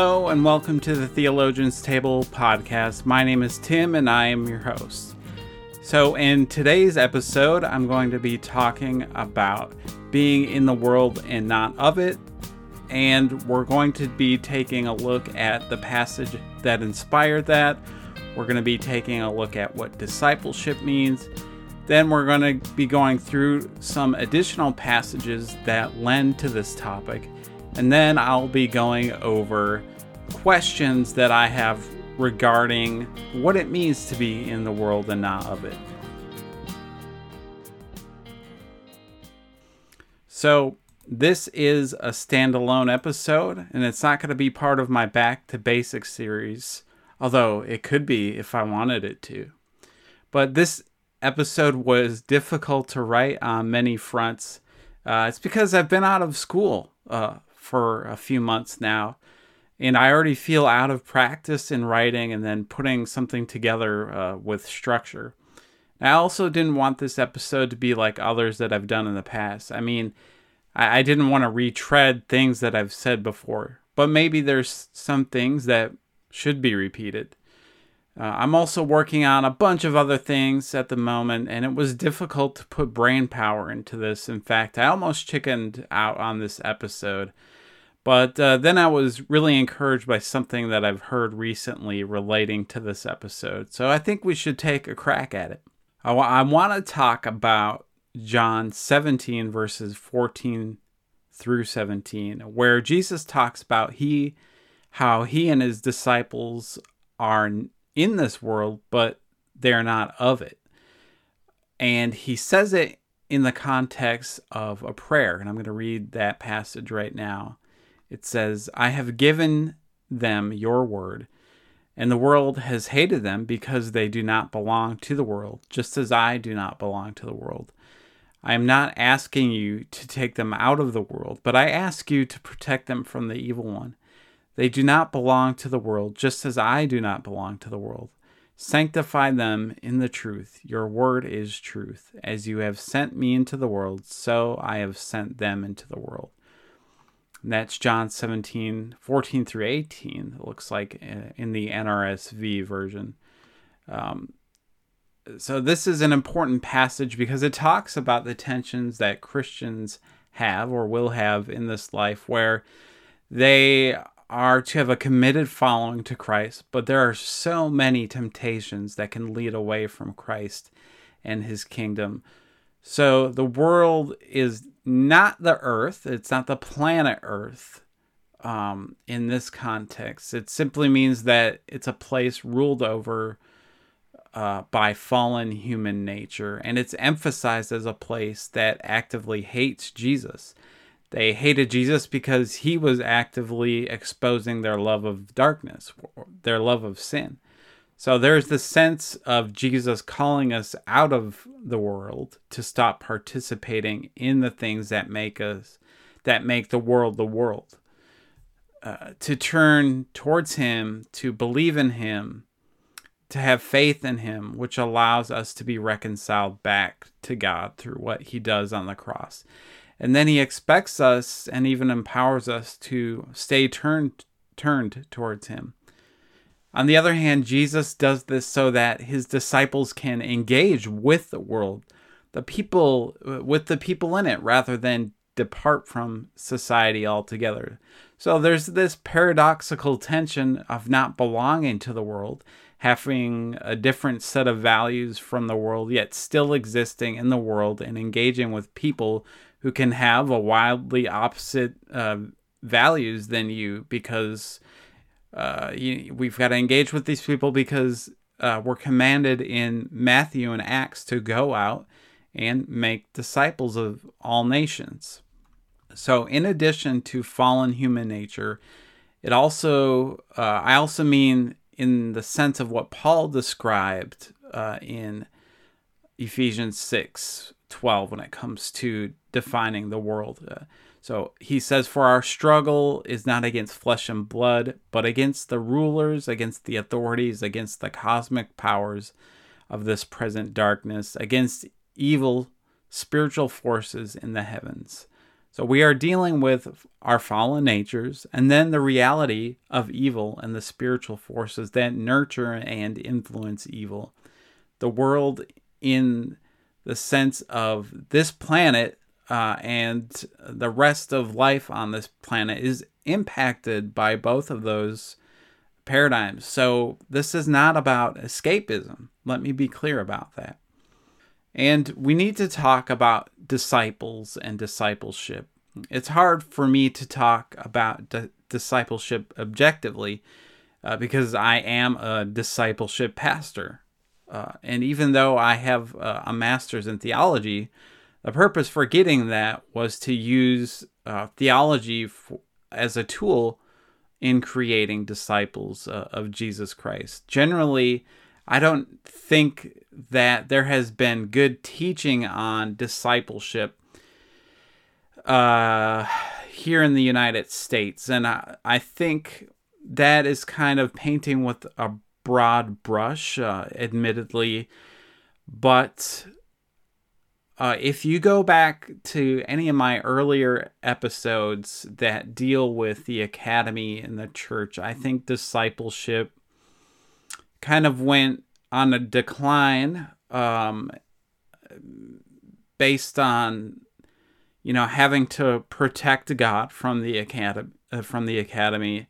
Hello, and welcome to the Theologian's Table podcast. My name is Tim, and I am your host. So, in today's episode, I'm going to be talking about being in the world and not of it. And we're going to be taking a look at the passage that inspired that. We're going to be taking a look at what discipleship means. Then we're going to be going through some additional passages that lend to this topic and then I'll be going over questions that I have regarding what it means to be in the world and not of it. So, this is a standalone episode, and it's not going to be part of my Back to Basics series, although it could be if I wanted it to. But this episode was difficult to write on many fronts. Uh, it's because I've been out of school uh, for a few months now. And I already feel out of practice in writing and then putting something together uh, with structure. I also didn't want this episode to be like others that I've done in the past. I mean, I, I didn't want to retread things that I've said before, but maybe there's some things that should be repeated. Uh, I'm also working on a bunch of other things at the moment, and it was difficult to put brain power into this. In fact, I almost chickened out on this episode but uh, then I was really encouraged by something that I've heard recently relating to this episode. So I think we should take a crack at it. I, w- I want to talk about John 17, verses 14 through 17, where Jesus talks about he how he and his disciples are in this world, but they're not of it. And he says it in the context of a prayer. And I'm going to read that passage right now it says, I have given them your word, and the world has hated them because they do not belong to the world, just as I do not belong to the world. I am not asking you to take them out of the world, but I ask you to protect them from the evil one. They do not belong to the world, just as I do not belong to the world. Sanctify them in the truth. Your word is truth. As you have sent me into the world, so I have sent them into the world. And that's John 17, 14 through 18, it looks like uh, in the NRSV version. Um, so, this is an important passage because it talks about the tensions that Christians have or will have in this life where they are to have a committed following to Christ, but there are so many temptations that can lead away from Christ and his kingdom. So the world is not the Earth, it's not the planet Earth um, in this context. It simply means that it's a place ruled over uh, by fallen human nature, and it's emphasized as a place that actively hates Jesus. They hated Jesus because he was actively exposing their love of darkness, their love of sin. So there's the sense of Jesus calling us out of the world to stop participating in the things that make us that make the world the world. Uh, to turn towards him, to believe in him, to have faith in him, which allows us to be reconciled back to God through what he does on the cross. And then he expects us and even empowers us to stay turned turned towards him. On the other hand, Jesus does this so that his disciples can engage with the world, the people, with the people in it, rather than depart from society altogether. So there's this paradoxical tension of not belonging to the world, having a different set of values from the world, yet still existing in the world and engaging with people who can have a wildly opposite uh, values than you because uh, you, we've got to engage with these people because uh, we're commanded in Matthew and Acts to go out and make disciples of all nations. So, in addition to fallen human nature, it also, uh, I also mean in the sense of what Paul described uh, in Ephesians 6 12 when it comes to defining the world. Uh, so he says, For our struggle is not against flesh and blood, but against the rulers, against the authorities, against the cosmic powers of this present darkness, against evil spiritual forces in the heavens. So we are dealing with our fallen natures and then the reality of evil and the spiritual forces that nurture and influence evil. The world, in the sense of this planet uh, and the rest of life on this planet, is impacted by both of those paradigms. So this is not about escapism. Let me be clear about that. And we need to talk about disciples and discipleship. It's hard for me to talk about di- discipleship objectively uh, because I am a discipleship pastor. Uh, and even though I have uh, a master's in theology, the purpose for getting that was to use uh, theology for, as a tool in creating disciples uh, of Jesus Christ. Generally, I don't think that there has been good teaching on discipleship uh, here in the United States. And I, I think that is kind of painting with a broad brush, uh, admittedly. But uh, if you go back to any of my earlier episodes that deal with the academy and the church, I think discipleship kind of went on a decline um, based on you know having to protect God from the academy uh, from the academy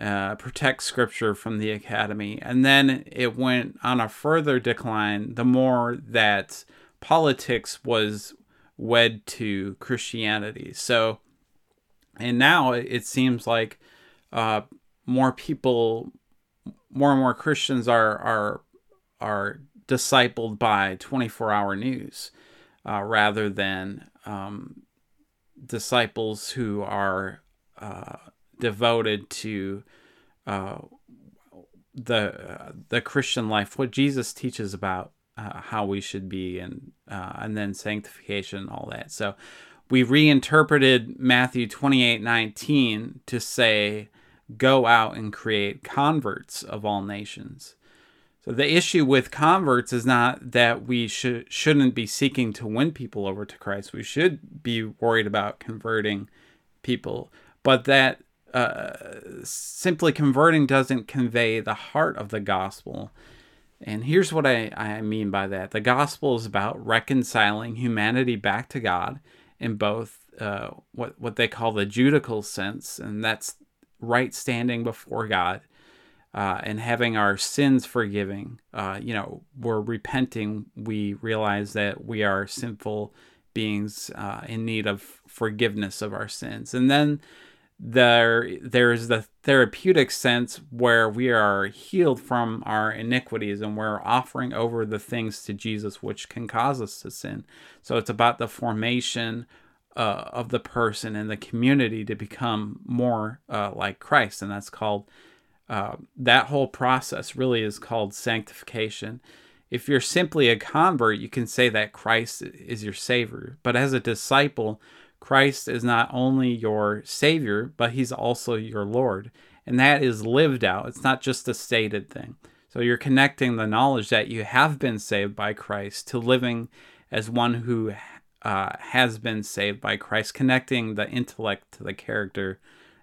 uh, protect scripture from the academy. And then it went on a further decline the more that politics was wed to Christianity. So and now it seems like uh, more people more and more Christians are are are discipled by 24 hour news uh, rather than um, disciples who are uh, devoted to uh, the the Christian life, what Jesus teaches about uh, how we should be, and uh, and then sanctification and all that. So we reinterpreted Matthew 28 19 to say, Go out and create converts of all nations. So the issue with converts is not that we should shouldn't be seeking to win people over to Christ. We should be worried about converting people, but that uh, simply converting doesn't convey the heart of the gospel. And here's what I, I mean by that the gospel is about reconciling humanity back to God in both uh, what, what they call the judicial sense, and that's right standing before God, uh, and having our sins forgiving. Uh, you know, we're repenting. We realize that we are sinful beings uh, in need of forgiveness of our sins. And then there there's the therapeutic sense where we are healed from our iniquities and we're offering over the things to Jesus which can cause us to sin. So it's about the formation uh, of the person and the community to become more uh, like Christ, and that's called uh, that whole process really is called sanctification. If you're simply a convert, you can say that Christ is your Savior. But as a disciple, Christ is not only your Savior, but He's also your Lord. And that is lived out, it's not just a stated thing. So you're connecting the knowledge that you have been saved by Christ to living as one who uh, has been saved by Christ, connecting the intellect to the character,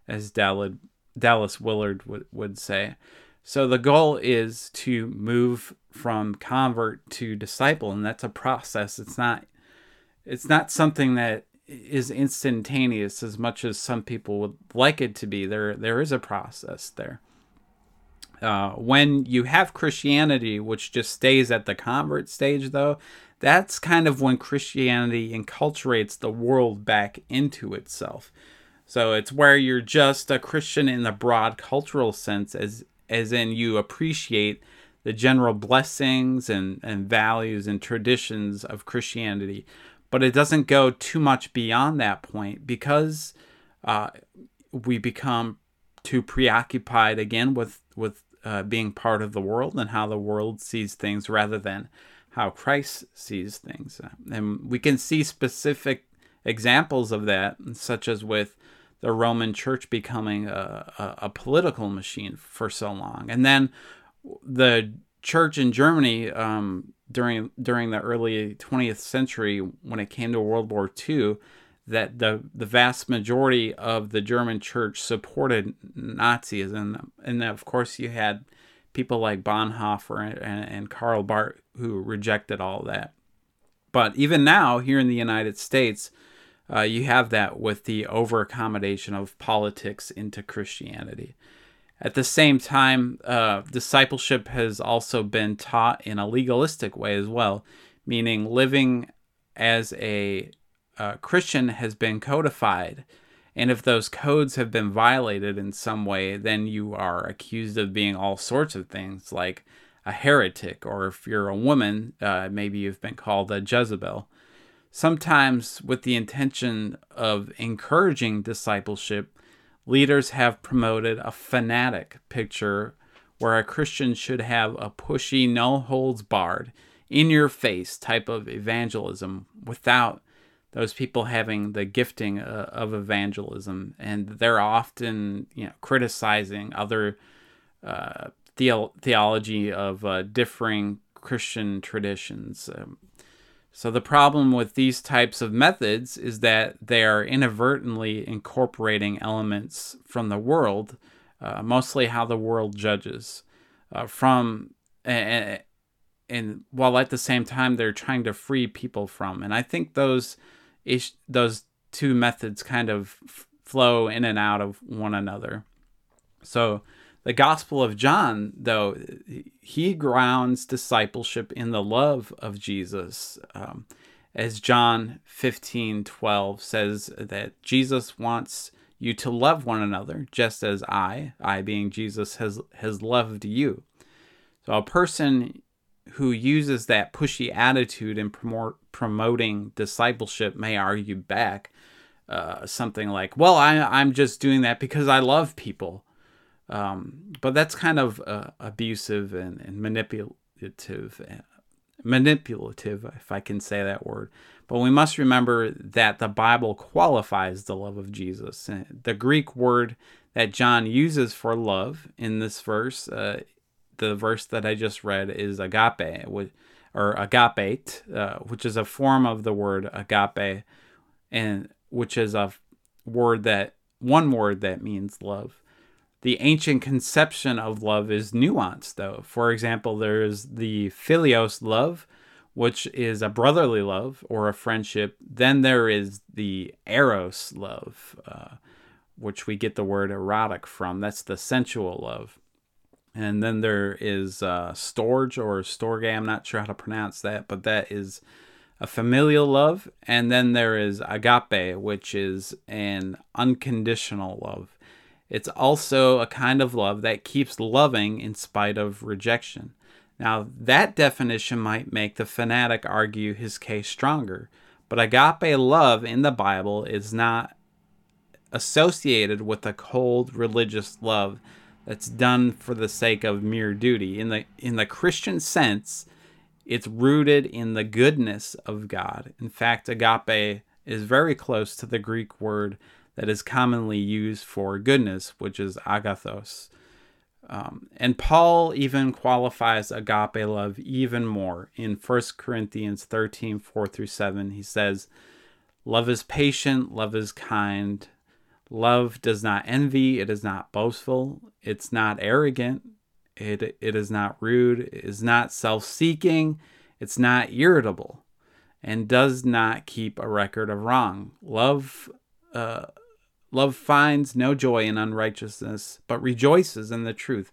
as Dallas, Dallas Willard would, would say. So the goal is to move from convert to disciple, and that's a process. It's not it's not something that is instantaneous as much as some people would like it to be. There there is a process there. Uh, when you have Christianity, which just stays at the convert stage, though, that's kind of when Christianity enculturates the world back into itself. So it's where you're just a Christian in the broad cultural sense, as as in you appreciate the general blessings and, and values and traditions of Christianity. But it doesn't go too much beyond that point because uh, we become too preoccupied again with with uh, being part of the world and how the world sees things rather than how Christ sees things. And we can see specific examples of that, such as with the Roman Church becoming a, a, a political machine for so long, and then the church in Germany um, during during the early 20th century, when it came to World War II, that the the vast majority of the German church supported Nazism, and of course you had people like Bonhoeffer and, and Karl Barth who rejected all that. But even now, here in the United States, uh, you have that with the over accommodation of politics into Christianity. At the same time, uh, discipleship has also been taught in a legalistic way as well, meaning living as a uh, Christian has been codified. And if those codes have been violated in some way, then you are accused of being all sorts of things like a heretic, or if you're a woman, uh, maybe you've been called a Jezebel. Sometimes, with the intention of encouraging discipleship, leaders have promoted a fanatic picture where a Christian should have a pushy, no holds barred, in your face type of evangelism without those people having the gifting uh, of evangelism. And they're often, you know, criticizing other uh, the- theology of uh, differing Christian traditions. Um, so, the problem with these types of methods is that they are inadvertently incorporating elements from the world, uh, mostly how the world judges, uh, from and, and while at the same time they're trying to free people from. And I think those ish, those two methods kind of flow in and out of one another. So, the Gospel of John, though, he grounds discipleship in the love of Jesus. Um, as John 15 12 says, that Jesus wants you to love one another, just as I, I being Jesus, has, has loved you. So a person who uses that pushy attitude in promoting discipleship may argue back uh, something like, well, I, I'm just doing that because I love people. Um, but that's kind of uh, abusive and, and manipulative, uh, manipulative, if I can say that word. But we must remember that the Bible qualifies the love of Jesus. The Greek word that John uses for love in this verse, uh, the verse that I just read, is agape, or agapete, uh, which is a form of the word agape, and which is a word that one word that means love. The ancient conception of love is nuanced, though. For example, there is the philios love, which is a brotherly love or a friendship. Then there is the eros love, uh, which we get the word erotic from. That's the sensual love. And then there is uh, storge or storge. I'm not sure how to pronounce that, but that is a familial love. And then there is agape, which is an unconditional love. It's also a kind of love that keeps loving in spite of rejection. Now, that definition might make the fanatic argue his case stronger, but agape love in the Bible is not associated with a cold religious love that's done for the sake of mere duty. In the in the Christian sense, it's rooted in the goodness of God. In fact, agape is very close to the Greek word that is commonly used for goodness, which is agathos. Um, and Paul even qualifies agape love even more. In 1 Corinthians 13 4 through 7, he says, Love is patient, love is kind. Love does not envy, it is not boastful, it's not arrogant, it, it is not rude, it is not self seeking, it's not irritable, and does not keep a record of wrong. Love uh, Love finds no joy in unrighteousness, but rejoices in the truth.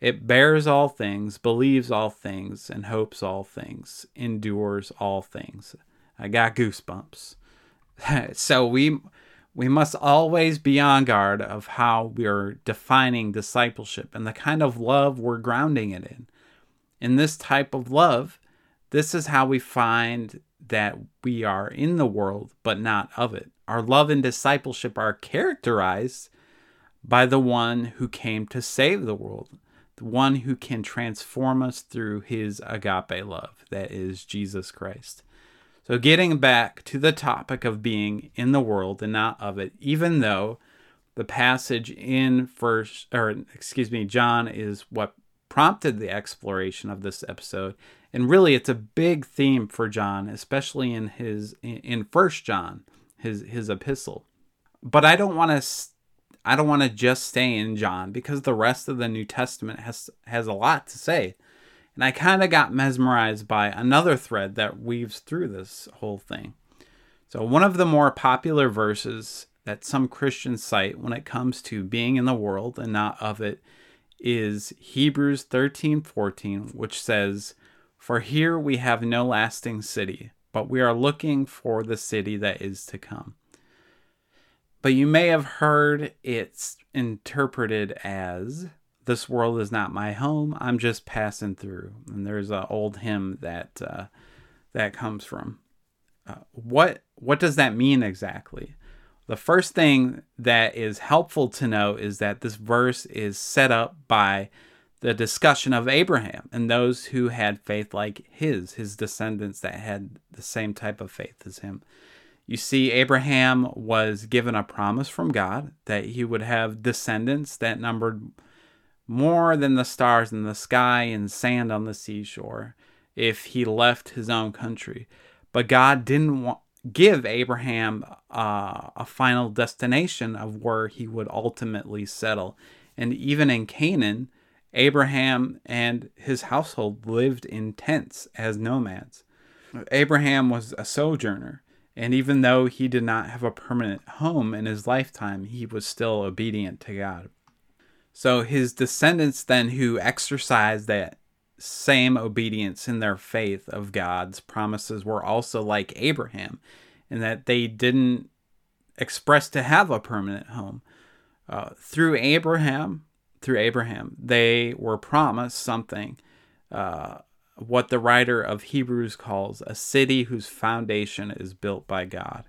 It bears all things, believes all things, and hopes all things, endures all things. I got goosebumps. so we we must always be on guard of how we're defining discipleship and the kind of love we're grounding it in. In this type of love, this is how we find that we are in the world but not of it. Our love and discipleship are characterized by the one who came to save the world, the one who can transform us through his agape love, that is Jesus Christ. So, getting back to the topic of being in the world and not of it, even though the passage in first, or excuse me, John is what prompted the exploration of this episode, and really it's a big theme for John, especially in his in First John his his epistle. But I don't want to I don't want to just stay in John because the rest of the New Testament has has a lot to say. And I kind of got mesmerized by another thread that weaves through this whole thing. So one of the more popular verses that some Christians cite when it comes to being in the world and not of it is Hebrews 13:14, which says, "For here we have no lasting city, but we are looking for the city that is to come." But you may have heard it's interpreted as this world is not my home. I'm just passing through. And there's an old hymn that uh, that comes from. Uh, what what does that mean exactly? The first thing that is helpful to know is that this verse is set up by the discussion of Abraham and those who had faith like his, his descendants that had the same type of faith as him. You see, Abraham was given a promise from God that he would have descendants that numbered more than the stars in the sky and sand on the seashore if he left his own country. But God didn't want, give Abraham uh, a final destination of where he would ultimately settle. And even in Canaan, Abraham and his household lived in tents as nomads. Abraham was a sojourner, and even though he did not have a permanent home in his lifetime, he was still obedient to God. So his descendants then who exercised that same obedience in their faith of God's promises were also like Abraham, in that they didn't express to have a permanent home. Uh, through Abraham, through Abraham, they were promised something. Uh, what the writer of Hebrews calls a city whose foundation is built by God.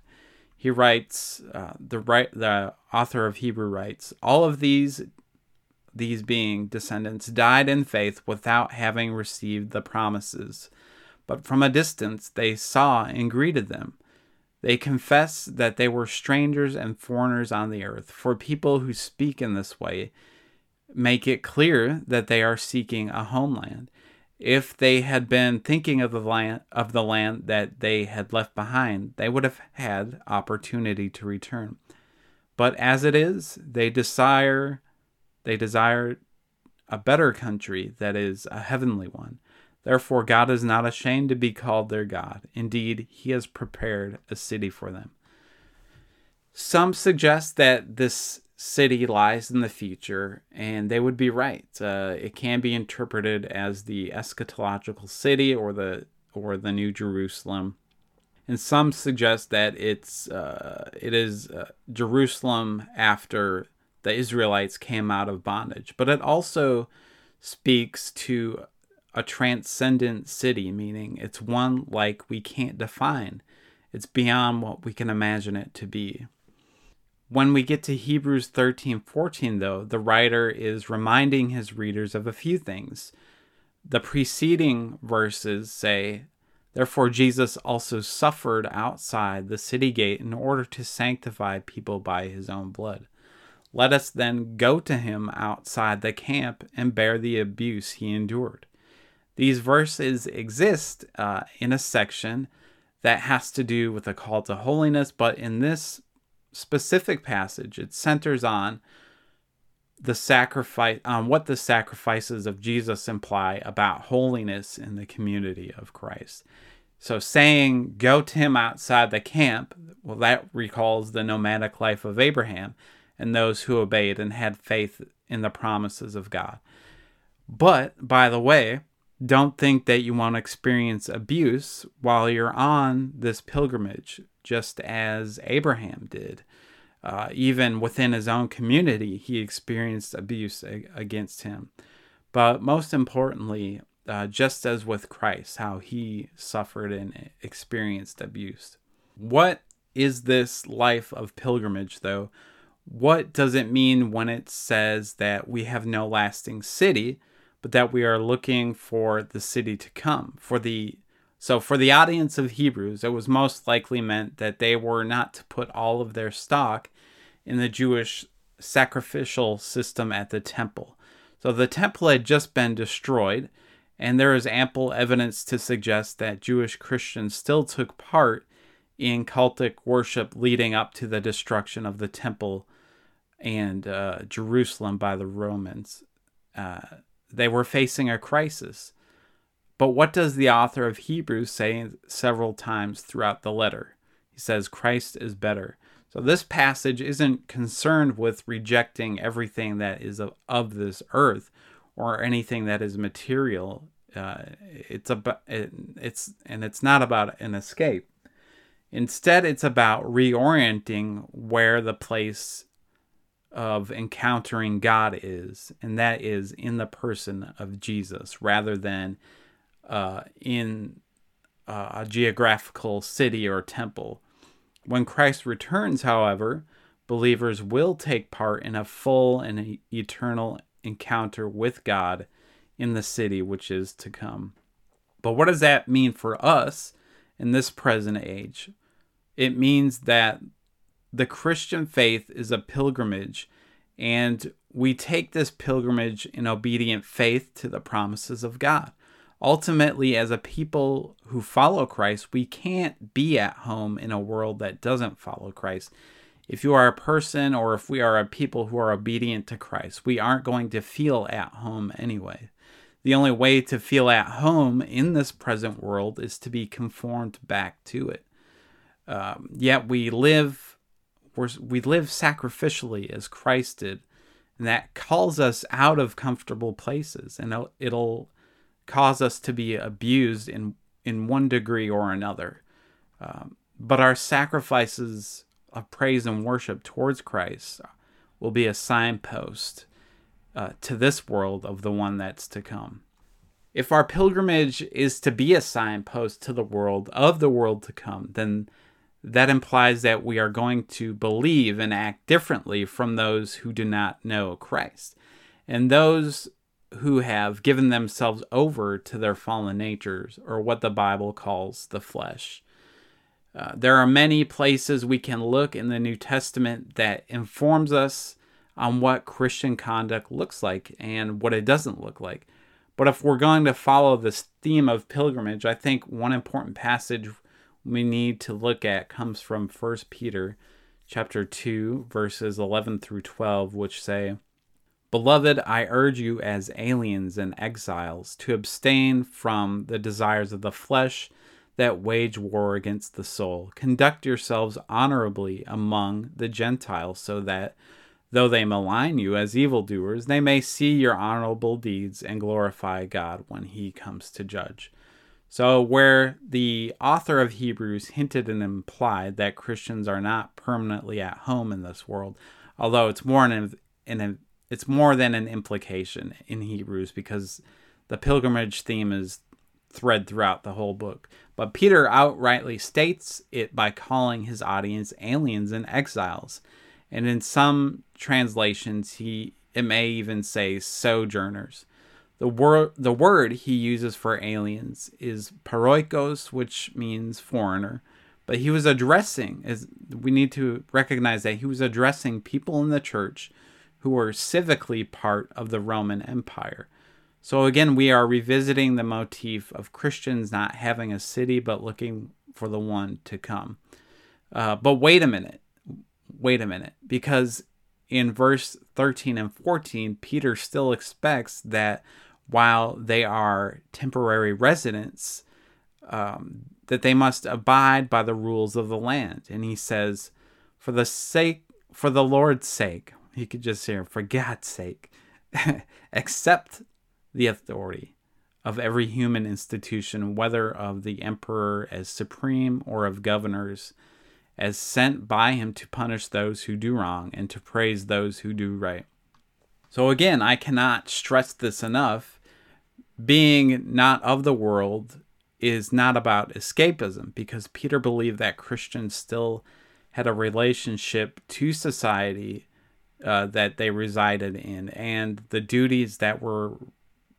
He writes, uh, the right, the author of Hebrew writes, all of these these being descendants, died in faith without having received the promises. But from a distance they saw and greeted them. They confessed that they were strangers and foreigners on the earth. For people who speak in this way make it clear that they are seeking a homeland. If they had been thinking of the land of the land that they had left behind, they would have had opportunity to return. But as it is, they desire they desire a better country that is a heavenly one. Therefore, God is not ashamed to be called their God. Indeed, He has prepared a city for them. Some suggest that this city lies in the future, and they would be right. Uh, it can be interpreted as the eschatological city or the or the New Jerusalem. And some suggest that it's uh, it is uh, Jerusalem after the Israelites came out of bondage, but it also speaks to a transcendent city, meaning it's one like we can't define. It's beyond what we can imagine it to be. When we get to Hebrews 13 14, though, the writer is reminding his readers of a few things. The preceding verses say, Therefore, Jesus also suffered outside the city gate in order to sanctify people by his own blood. Let us then go to him outside the camp and bear the abuse he endured. These verses exist uh, in a section that has to do with a call to holiness, but in this specific passage, it centers on the sacrifice on what the sacrifices of Jesus imply about holiness in the community of Christ. So saying go to him outside the camp, well that recalls the nomadic life of Abraham and those who obeyed and had faith in the promises of God. But, by the way, don't think that you won't experience abuse while you're on this pilgrimage, just as Abraham did. Uh, even within his own community, he experienced abuse against him. But most importantly, uh, just as with Christ, how he suffered and experienced abuse. What is this life of pilgrimage, though? what does it mean when it says that we have no lasting city, but that we are looking for the city to come? For the so for the audience of Hebrews, it was most likely meant that they were not to put all of their stock in the Jewish sacrificial system at the temple. So the temple had just been destroyed, and there is ample evidence to suggest that Jewish Christians still took part in cultic worship leading up to the destruction of the temple and uh, Jerusalem by the Romans. Uh, they were facing a crisis. But what does the author of Hebrews say several times throughout the letter? He says, Christ is better. So this passage isn't concerned with rejecting everything that is of, of this earth or anything that is material. Uh, it's about it, it's and it's not about an escape. Instead, it's about reorienting where the place of encountering God is, and that is in the person of Jesus rather than uh, in uh, a geographical city or temple. When Christ returns, however, believers will take part in a full and eternal encounter with God in the city which is to come. But what does that mean for us in this present age? It means that the Christian faith is a pilgrimage, and we take this pilgrimage in obedient faith to the promises of God ultimately, as a people who follow Christ, we can't be at home in a world that doesn't follow Christ. If you are a person or if we are a people who are obedient to Christ, we aren't going to feel at home anyway. The only way to feel at home in this present world is to be conformed back to it. Um, yet we live, we live sacrificially as Christ did, and that calls us out of comfortable places, and it'll cause us to be abused in in one degree or another. Um, but our sacrifices of praise and worship towards Christ will be a signpost uh, to this world of the one that's to come. If our pilgrimage is to be a signpost to the world of the world to come, then that implies that we are going to believe and act differently from those who do not know Christ. And those who have given themselves over to their fallen natures, or what the Bible calls the flesh. Uh, there are many places we can look in the New Testament that informs us on what Christian conduct looks like and what it doesn't look like. But if we're going to follow this theme of pilgrimage, I think one important passage we need to look at comes from 1 Peter chapter 2 verses 11 through 12 which say Beloved, I urge you as aliens and exiles to abstain from the desires of the flesh that wage war against the soul. Conduct yourselves honorably among the Gentiles, so that, though they malign you as evildoers, they may see your honorable deeds and glorify God when he comes to judge. So, where the author of Hebrews hinted and implied that Christians are not permanently at home in this world, although it's more an, an it's more than an implication in Hebrews because the pilgrimage theme is thread throughout the whole book. But Peter outrightly states it by calling his audience aliens and exiles. And in some translations he it may even say sojourners. The word the word he uses for aliens is paroikos, which means foreigner. But he was addressing as we need to recognize that he was addressing people in the church who were civically part of the Roman Empire. So again, we are revisiting the motif of Christians not having a city but looking for the one to come. Uh, but wait a minute. Wait a minute. Because in verse 13 and 14, Peter still expects that while they are temporary residents, um, that they must abide by the rules of the land. And he says, for the sake, for the Lord's sake, he could just say, for God's sake, accept the authority of every human institution, whether of the emperor as supreme or of governors, as sent by him to punish those who do wrong and to praise those who do right. So, again, I cannot stress this enough. Being not of the world is not about escapism because Peter believed that Christians still had a relationship to society uh, that they resided in and the duties that were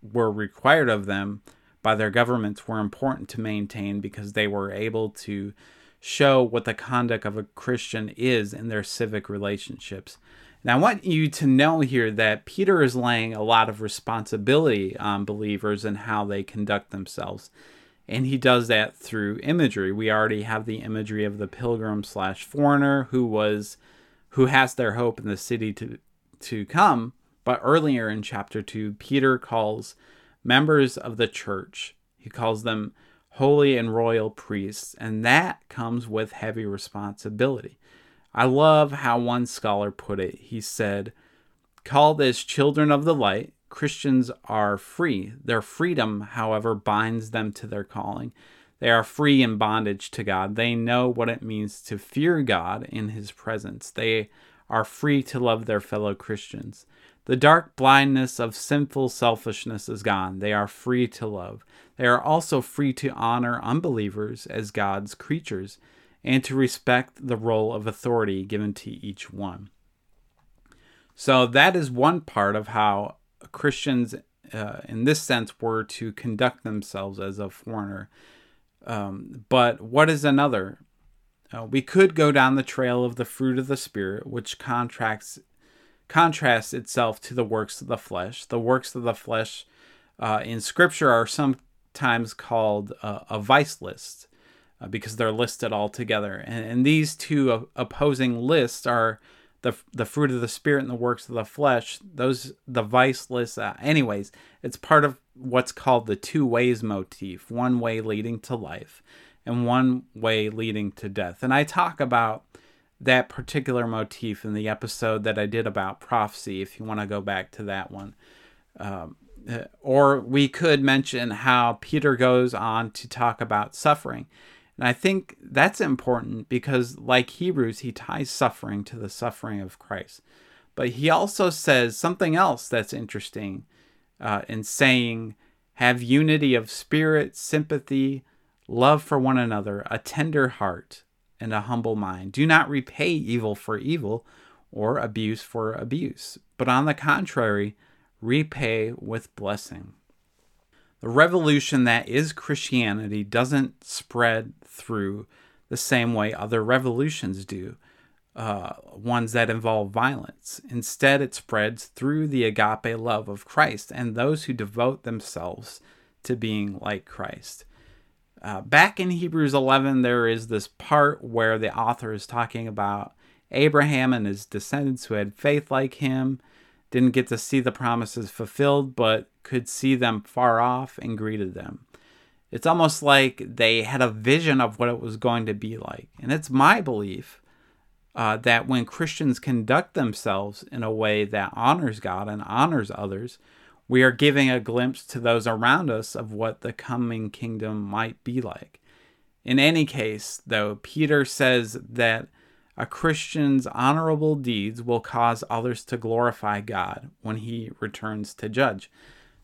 were required of them by their governments were important to maintain because they were able to show what the conduct of a Christian is in their civic relationships. Now, I want you to know here that Peter is laying a lot of responsibility on believers and how they conduct themselves. And he does that through imagery. We already have the imagery of the pilgrim slash foreigner who was who has their hope in the city to to come. But earlier in chapter two, Peter calls members of the church, he calls them holy and royal priests, and that comes with heavy responsibility. I love how one scholar put it. He said, Called as children of the light, Christians are free. Their freedom, however, binds them to their calling. They are free in bondage to God. They know what it means to fear God in His presence. They are free to love their fellow Christians. The dark blindness of sinful selfishness is gone. They are free to love. They are also free to honor unbelievers as God's creatures and to respect the role of authority given to each one. So, that is one part of how Christians, uh, in this sense, were to conduct themselves as a foreigner. Um, but what is another? Uh, we could go down the trail of the fruit of the Spirit, which contracts contrasts itself to the works of the flesh. The works of the flesh uh, in Scripture are sometimes called uh, a vice list uh, because they're listed all together. And, and these two opposing lists are the the fruit of the spirit and the works of the flesh. Those the vice lists. Uh, anyways, it's part of what's called the two ways motif: one way leading to life, and one way leading to death. And I talk about that particular motif in the episode that I did about prophecy. If you want to go back to that one. Um, uh, or we could mention how Peter goes on to talk about suffering and I think that's important because, like Hebrews, he ties suffering to the suffering of Christ. But he also says something else that's interesting uh, in saying, have unity of spirit, sympathy, love for one another, a tender heart, and a humble mind. Do not repay evil for evil or abuse for abuse, but on the contrary, repay with blessing. The revolution that is Christianity doesn't spread through the same way other revolutions do, uh, ones that involve violence. Instead, it spreads through the agape love of Christ and those who devote themselves to being like Christ. Uh, back in Hebrews 11, there is this part where the author is talking about Abraham and his descendants who had faith like him, didn't get to see the promises fulfilled, but could see them far off and greeted them. It's almost like they had a vision of what it was going to be like. And it's my belief uh, that when Christians conduct themselves in a way that honors God and honors others, we are giving a glimpse to those around us of what the coming kingdom might be like. In any case, though, Peter says that a Christian's honorable deeds will cause others to glorify God when he returns to judge.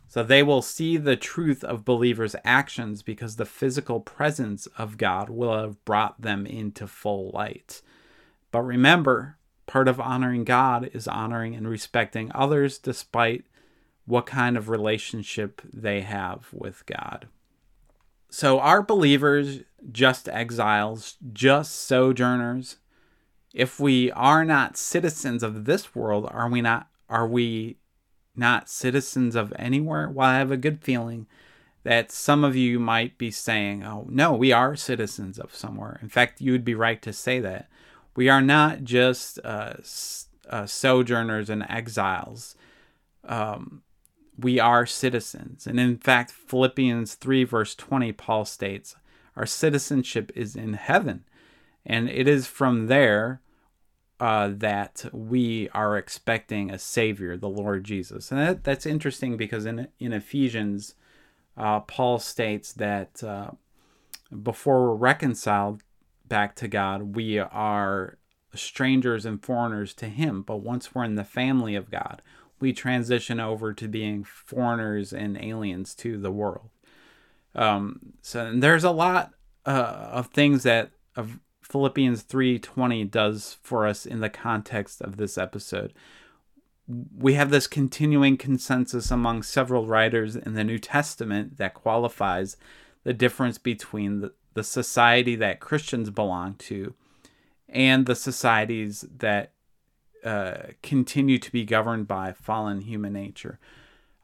So they will see the truth of believers' actions because the physical presence of God will have brought them into full light. But remember, part of honoring God is honoring and respecting others despite what kind of relationship they have with God. So, are believers just exiles, just sojourners? If we are not citizens of this world, are we not are we not citizens of anywhere? Well, I have a good feeling that some of you might be saying, oh, no, we are citizens of somewhere. In fact, you would be right to say that. We are not just uh, uh, sojourners and exiles. Um, we are citizens. And in fact, Philippians 3, verse 20, Paul states, Our citizenship is in heaven, and it is from there uh, that we are expecting a Savior, the Lord Jesus. And that, that's interesting because in, in Ephesians, uh, Paul states that uh, before we're reconciled back to God, we are strangers and foreigners to Him. But once we're in the family of God, we transition over to being foreigners and aliens to the world. Um, so there's a lot uh, of things that of Philippians 3:20 does for us in the context of this episode. We have this continuing consensus among several writers in the New Testament that qualifies the difference between the, the society that Christians belong to and the societies that uh, continue to be governed by fallen human nature.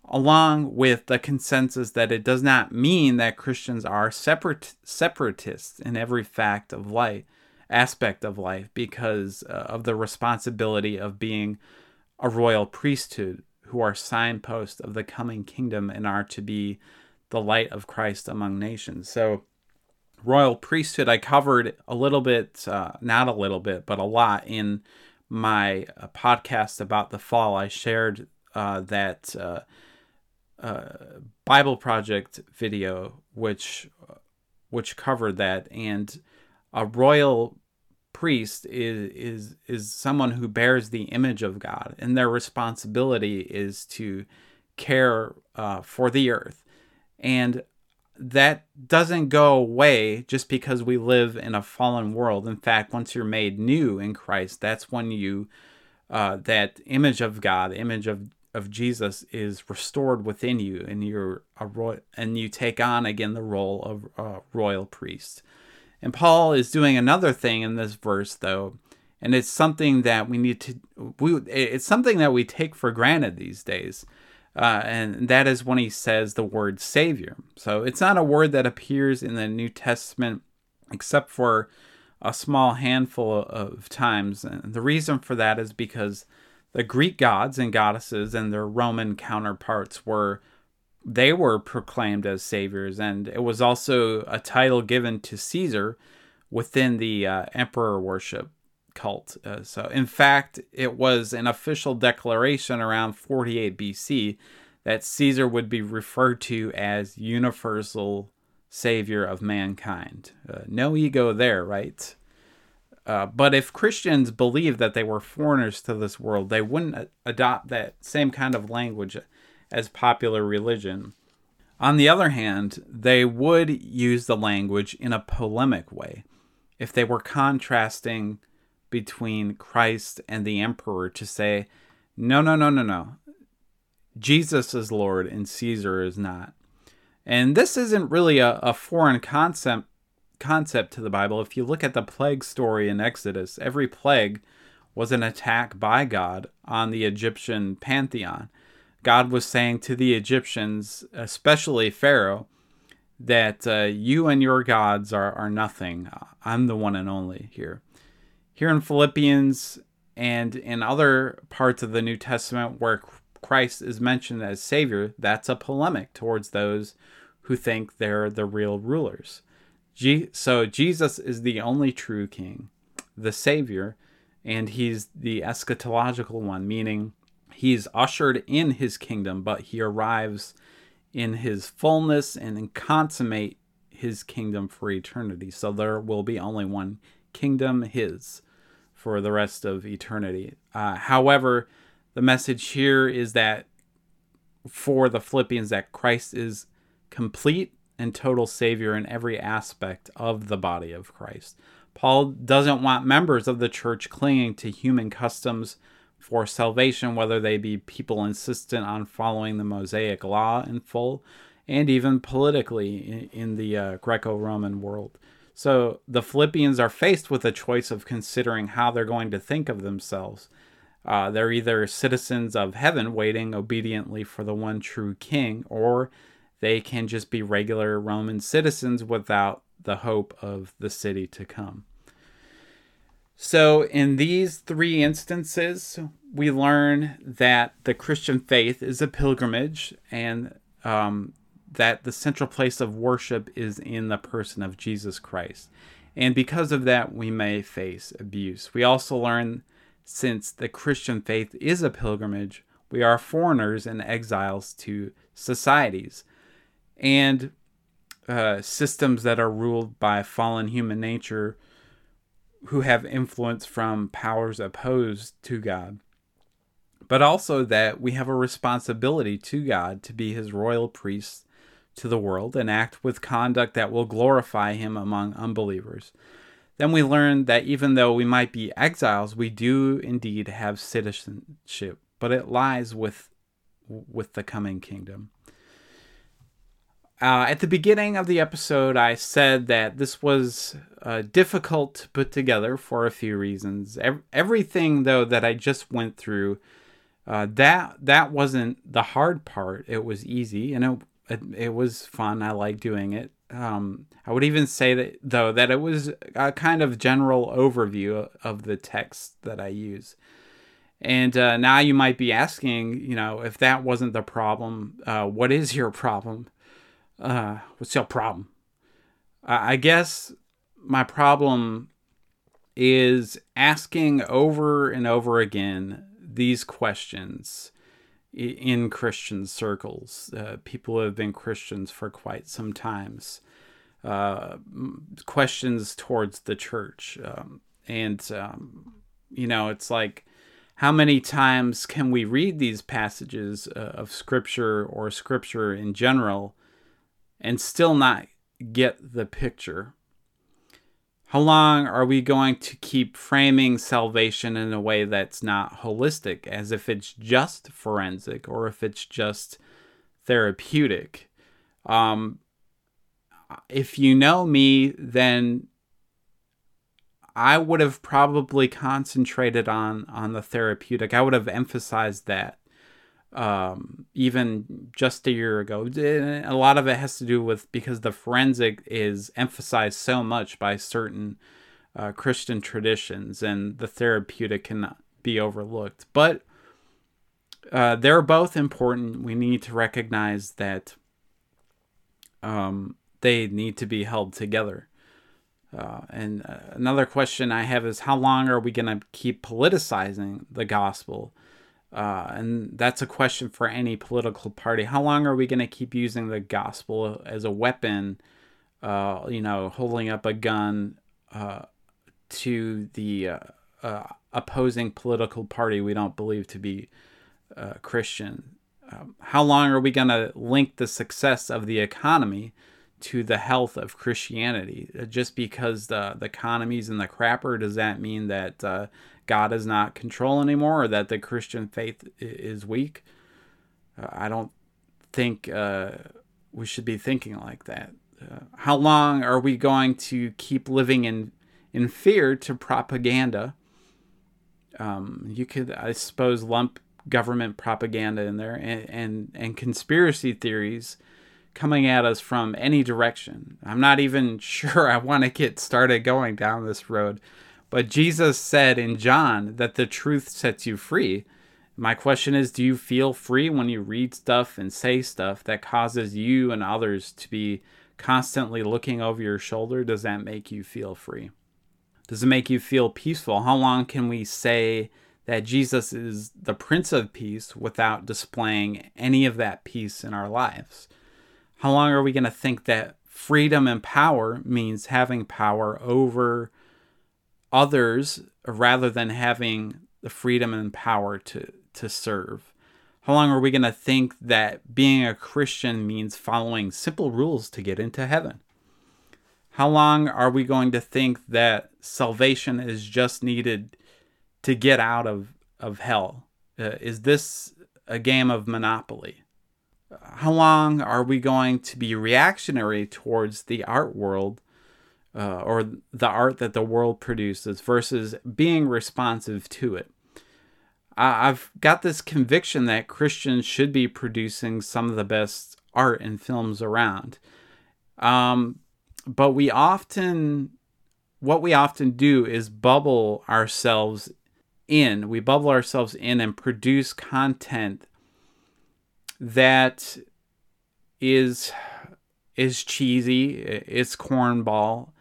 along with the consensus that it does not mean that Christians are separate separatists in every fact of life aspect of life because uh, of the responsibility of being a royal priesthood who are signposts of the coming kingdom and are to be the light of Christ among nations. So royal priesthood I covered a little bit uh, not a little bit but a lot in my uh, podcast about the fall. I shared uh, that uh, uh, Bible Project video, which which covered that, and a royal priest is is is someone who bears the image of God, and their responsibility is to care uh, for the earth, and that doesn't go away just because we live in a fallen world. In fact, once you're made new in Christ, that's when you uh, that image of God, image of of Jesus is restored within you, and you're a roy- and you take on again the role of a royal priest. And Paul is doing another thing in this verse, though, and it's something that we need to we it's something that we take for granted these days. Uh, and that is when he says the word Savior. So it's not a word that appears in the New Testament except for a small handful of times. And the reason for that is because the Greek gods and goddesses and their Roman counterparts were they were proclaimed as saviors, and it was also a title given to Caesar within the uh, emperor worship cult. Uh, so, in fact, it was an official declaration around 48 BC that Caesar would be referred to as universal savior of mankind. Uh, no ego there, right? Uh, but if Christians believed that they were foreigners to this world, they wouldn't adopt that same kind of language as popular religion. On the other hand, they would use the language in a polemic way if they were contrasting between Christ and the emperor to say, no, no, no, no, no. Jesus is Lord and Caesar is not. And this isn't really a, a foreign concept concept to the Bible. If you look at the plague story in Exodus, every plague was an attack by God on the Egyptian pantheon. God was saying to the Egyptians, especially Pharaoh, that uh, you and your gods are, are nothing. I'm the one and only here. Here in Philippians and in other parts of the New Testament where Christ is mentioned as Savior, that's a polemic towards those who think they're the real rulers so Jesus is the only true king, the Savior, and he's the eschatological one, meaning he's ushered in his kingdom, but he arrives in his fullness and consummate his kingdom for eternity. So there will be only one kingdom, his, for the rest of eternity. Uh, however, the message here is that for the Philippians, that Christ is complete and total Savior in every aspect of the body of Christ. Paul doesn't want members of the church clinging to human customs for salvation, whether they be people insistent on following the Mosaic law in full, and even politically in, the uh, Greco Roman world. So the Philippians are faced with a choice of considering how they're going to think of themselves. Uh, they're either citizens of heaven waiting obediently for the one true king, or they can just be regular Roman citizens without the hope of the city to come. So, in these three instances, we learn that the Christian faith is a pilgrimage and um, that the central place of worship is in the person of Jesus Christ. And because of that, we may face abuse. We also learn since the Christian faith is a pilgrimage, we are foreigners and exiles to societies and uh, systems that are ruled by fallen human nature who have influence from powers opposed to God. But also that we have a responsibility to God to be his royal priests to the world and act with conduct that will glorify him among unbelievers. Then we learn that even though we might be exiles, we do indeed have citizenship, but it lies with with the coming kingdom. Uh, at the beginning of the episode, I said that this was uh, difficult to put together for a few reasons. everything, though, that I just went through Uh, that that wasn't the hard part. It was easy and it it, it was fun. I like doing it. Um, I would even say that though that it was a kind of general overview of the text that I use. And uh, now you might be asking, you know, if that wasn't the problem, uh, what is your problem? Uh, what's your problem? I guess my problem is asking over and over again these questions in Christian circles. Uh, people who have been Christians for quite some times. Uh, questions towards the church. Um, and, um, you know, it's like, how many times can we read these passages uh, of Scripture or Scripture in general and still not get the picture? How long are we going to keep framing salvation in a way that's not holistic, as if it's just forensic or if it's just therapeutic? Um, if you know me, then I would have probably concentrated on on the therapeutic. I would have emphasized that um, even just a year ago. A lot of it has to do with because the forensic is emphasized so much by certain uh, Christian traditions, and the therapeutic cannot be overlooked. But uh, they're both important. We need to recognize that um, they need to be held together. Uh, and uh, another question I have is how long are we going to keep politicizing the gospel? Uh, and that's a question for any political party. How long are we going to keep using the gospel as a weapon? Uh, you know, holding up a gun uh, to the uh, uh, opposing political party we don't believe to be uh, Christian. Um, how long are we going to link the success of the economy to the health of Christianity? Just because the the economy's in the crapper, does that mean that God is not control anymore or that the Christian faith is weak. Uh, I don't think uh, we should be thinking like that. Uh, how long are we going to keep living in in fear to propaganda? Um, you could, I suppose, lump government propaganda in there and, and and conspiracy theories coming at us from any direction. I'm not even sure I want to get started going down this road but Jesus said in John that the truth sets you free. My question is do you feel free when you read stuff and say stuff that causes you and others to be constantly looking over your shoulder? Does that make you feel free? Does it make you feel peaceful? How long can we say that Jesus is the Prince of Peace without displaying any of that peace in our lives? How long are we going to think that freedom and power means having power over others rather than having the freedom and power to, to serve? How long are we going to think that being a Christian means following simple rules to get into heaven? How long are we going to think that salvation is just needed to get out of, of hell? Uh, is this a game of Monopoly? How long are we going to be reactionary towards the art world uh, or the art that the world produces versus being responsive to it. I've got this conviction that Christians should be producing some of the best art and films around. Um, but we often, what we often do is bubble ourselves in. We bubble ourselves in and produce content that is is cheesy, it's cornball,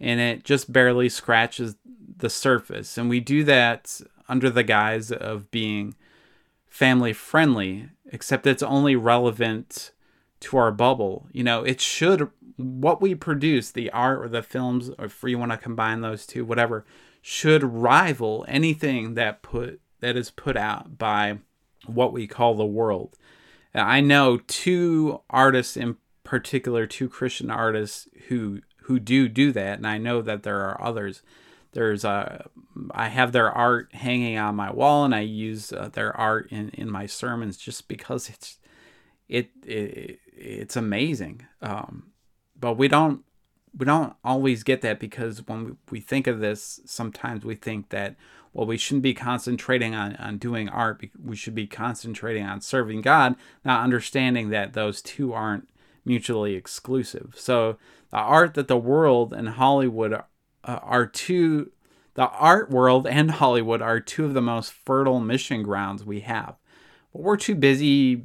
and it just barely scratches the surface. And we do that under the guise of being family friendly, except it's only relevant to our bubble. You know, it should, what we produce, the art or the films, or if you want to combine those two, whatever, should rival anything that put that is put out by what we call the world. I know two artists in particular, two Christian artists who who do do that, and I know that there are others. There's uh, I have their art hanging on my wall, and I use uh, their art in, in my sermons just because it's it, it it's amazing. Um, but we don't we don't always get that because when we think of this, sometimes we think that well, we shouldn't be concentrating on, on doing art. We should be concentrating on serving God, not understanding that those two aren't mutually exclusive. So the art that the world and Hollywood uh, are two, the art world and Hollywood are two of the most fertile mission grounds we have. But we're too busy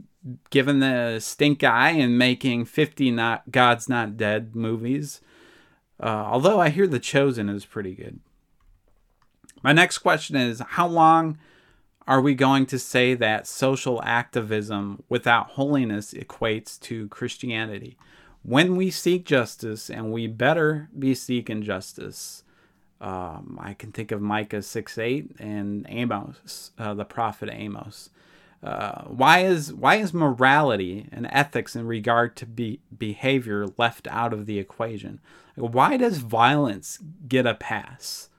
giving the stink eye and making 50 not God's Not Dead movies. Uh, although I hear The Chosen is pretty good. My next question is How long are we going to say that social activism without holiness equates to Christianity? When we seek justice, and we better be seeking justice, um, I can think of Micah 6 8 and Amos, uh, the prophet Amos. Uh, why is why is morality and ethics in regard to be, behavior left out of the equation? Why does violence get a pass?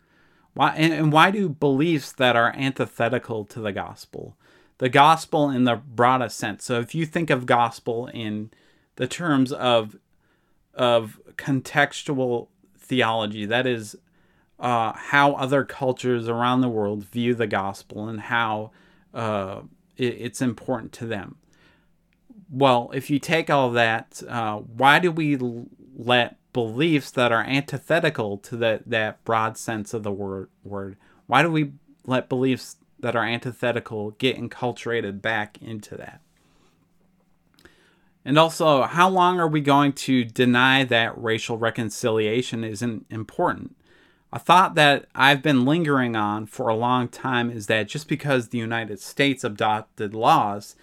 Why and, and why do beliefs that are antithetical to the gospel, the gospel in the broadest sense? So if you think of gospel in the terms of of contextual theology, that is uh, how other cultures around the world view the gospel and how uh, it, it's important to them. Well, if you take all that, uh, why do we let beliefs that are antithetical to that that broad sense of the word word. Why do we let beliefs that are antithetical get enculturated back into that? And also, how long are we going to deny that racial reconciliation isn't important? A thought that I've been lingering on for a long time is that just because the United States adopted laws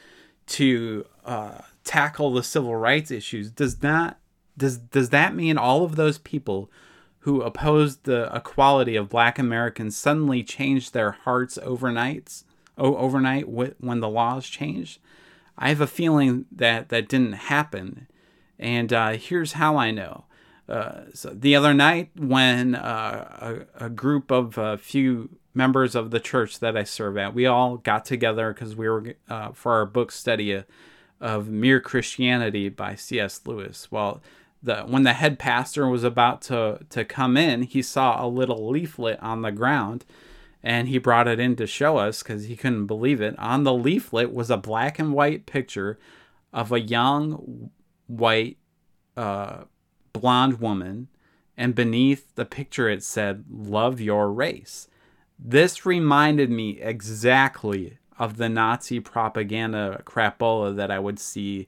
to uh, tackle the civil rights issues does not does does that mean all of those people who opposed the equality of black Americans suddenly changed their hearts overnight overnight when the laws changed? I have a feeling that that didn't happen. And uh, here's how I know. Uh, so the other night, when uh, a, a, group of a few members of the church that I serve at, we all got together because we were uh, for our book study uh, of Mere Christianity by C.S. Lewis. Well, the when the head pastor was about to to come in, he saw a little leaflet on the ground and he brought it in to show us cuz he couldn't believe it. On the leaflet was a black and white picture of a young white uh, blonde woman and beneath the picture it said love your race. This reminded me exactly of the Nazi propaganda crapola that I would see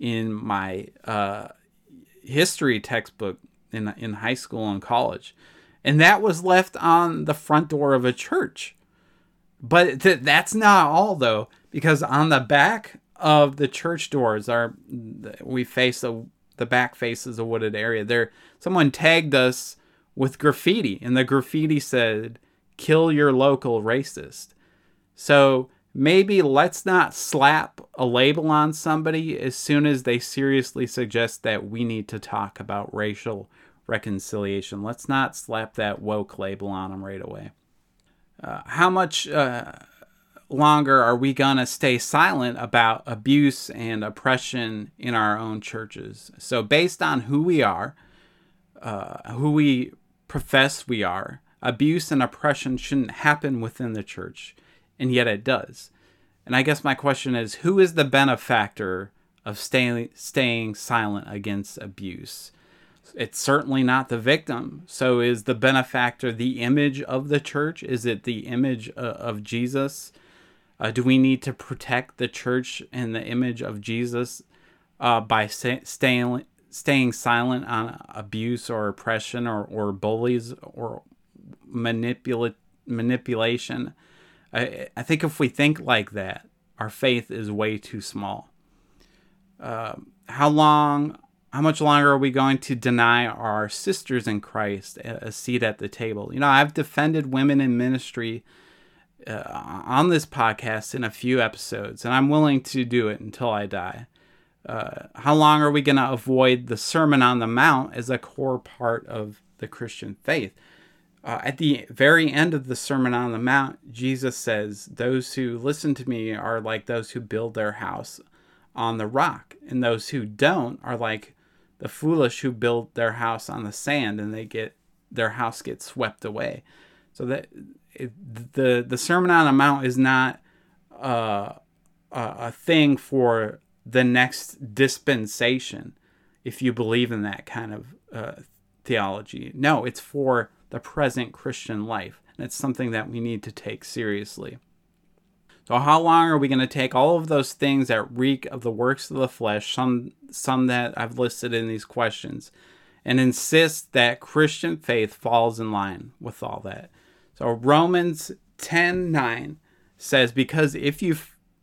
in my uh, history textbook in in high school and college, and that was left on the front door of a church. But th- that's not all though, because on the back of the church doors are we face a the back faces a wooded area. There, someone tagged us with graffiti, and the graffiti said, "Kill your local racist." So maybe let's not slap a label on somebody as soon as they seriously suggest that we need to talk about racial reconciliation. Let's not slap that woke label on them right away. Uh, how much uh, longer are we going to stay silent about abuse and oppression in our own churches? So, based on who we are, uh, who we profess we are, abuse and oppression shouldn't happen within the church and yet it does. And I guess my question is who is the benefactor of staying staying silent against abuse? It's certainly not the victim. So is the benefactor the image of the church? Is it the image uh, of Jesus? Uh, do we need to protect the church and the image of Jesus uh, by staying staying silent on abuse or oppression or, or bullies or manipula- manipulation? I, I think if we think like that, our faith is way too small. Uh, how long, how much longer are we going to deny our sisters in Christ a, seat at the table? You know, I've defended women in ministry uh, on this podcast in a few episodes, and I'm willing to do it until I die. Uh, how long are we going to avoid the Sermon on the Mount as a core part of the Christian faith? Uh, at the very end of the Sermon on the Mount, Jesus says, Those who listen to me are like those who build their house on the rock, and those who don't are like the foolish who build their house on the sand and they get their house gets swept away. So that it, the the Sermon on the Mount is not uh, a, a thing for the next dispensation, if you believe in that kind of uh, theology. No, it's for the present Christian life. And it's something that we need to take seriously. So, how long are we going to take all of those things that reek of the works of the flesh, some, some that I've listed in these questions, and insist that Christian faith falls in line with all that? So, Romans 10 9 says, Because if you,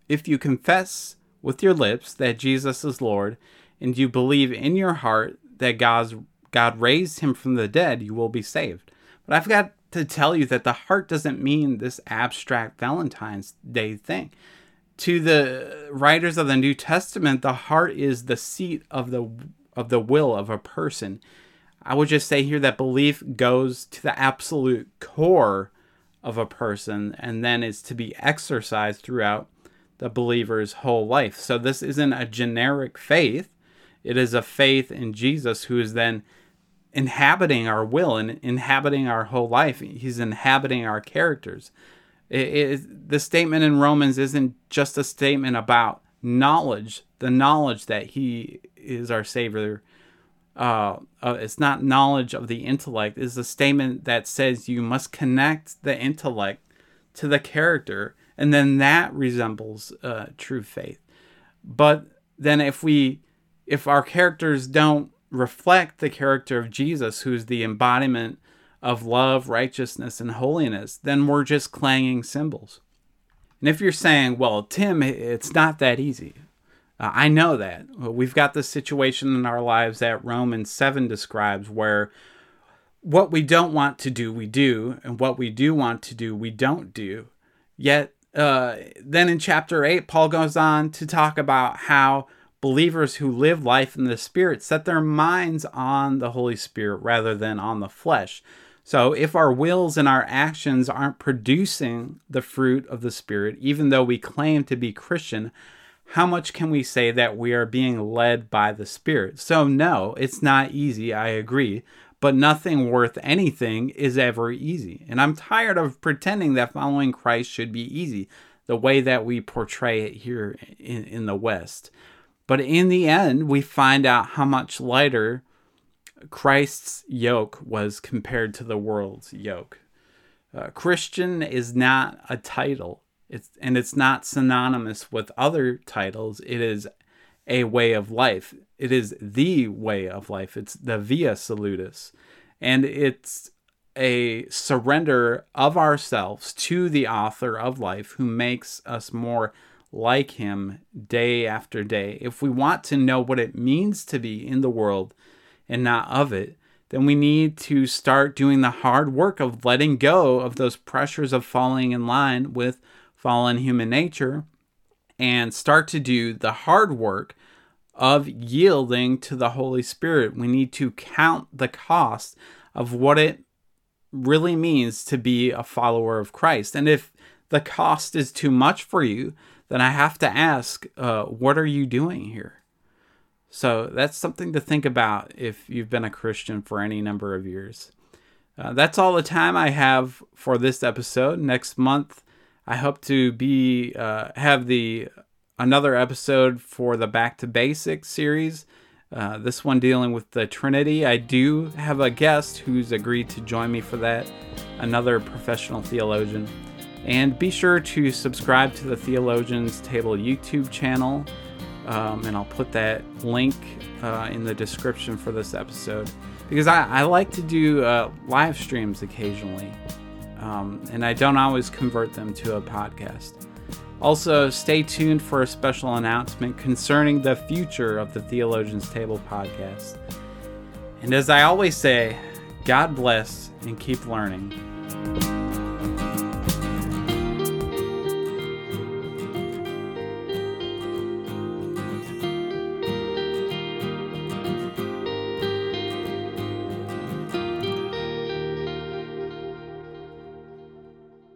if you confess with your lips that Jesus is Lord, and you believe in your heart that God's, God raised him from the dead, you will be saved. But I've got to tell you that the heart doesn't mean this abstract Valentine's Day thing. To the writers of the New Testament, the heart is the seat of the of the will of a person. I would just say here that belief goes to the absolute core of a person and then is to be exercised throughout the believer's whole life. So this isn't a generic faith. It is a faith in Jesus who is then inhabiting our will and inhabiting our whole life. He's inhabiting our characters. It, it, the statement in Romans isn't just a statement about knowledge, the knowledge that He is our Savior. Uh, uh, it's not knowledge of the intellect. It's a statement that says you must connect the intellect to the character, and then that resembles uh, true faith. But then, if we, if our characters don't reflect the character of Jesus, who's the embodiment of love, righteousness, and holiness, then we're just clanging cymbals. And if you're saying, well, Tim, it's not that easy, uh, I know that. We've got this situation in our lives that Romans 7 describes where what we don't want to do, we do, and what we do want to do, we don't do. Yet, uh, then in chapter 8, Paul goes on to talk about how believers who live life in the Spirit set their minds on the Holy Spirit rather than on the flesh. So, if our wills and our actions aren't producing the fruit of the Spirit, even though we claim to be Christian, how much can we say that we are being led by the Spirit? So, no, it's not easy, I agree, but nothing worth anything is ever easy. And I'm tired of pretending that following Christ should be easy, the way that we portray it here in, in the West. But in the end, we find out how much lighter Christ's yoke was compared to the world's yoke. Uh, Christian is not a title, it's, and it's not synonymous with other titles. It is a way of life. It is the way of life. It's the via salutis. And it's a surrender of ourselves to the author of life who makes us more like him day after day. If we want to know what it means to be in the world and not of it, then we need to start doing the hard work of letting go of those pressures of falling in line with fallen human nature and start to do the hard work of yielding to the Holy Spirit. We need to count the cost of what it really means to be a follower of Christ. And if the cost is too much for you, then I have to ask, uh, what are you doing here? So that's something to think about if you've been a Christian for any number of years. Uh, that's all the time I have for this episode. Next month, I hope to be uh, have the another episode for the Back to Basics series. Uh, this one dealing with the Trinity. I do have a guest who's agreed to join me for that, another professional theologian. And be sure to subscribe to the Theologians Table YouTube channel. Um, and I'll put that link uh, in the description for this episode because I, I like to do uh, live streams occasionally. Um, and I don't always convert them to a podcast. Also, stay tuned for a special announcement concerning the future of the Theologians Table podcast. And as I always say, God bless and keep learning.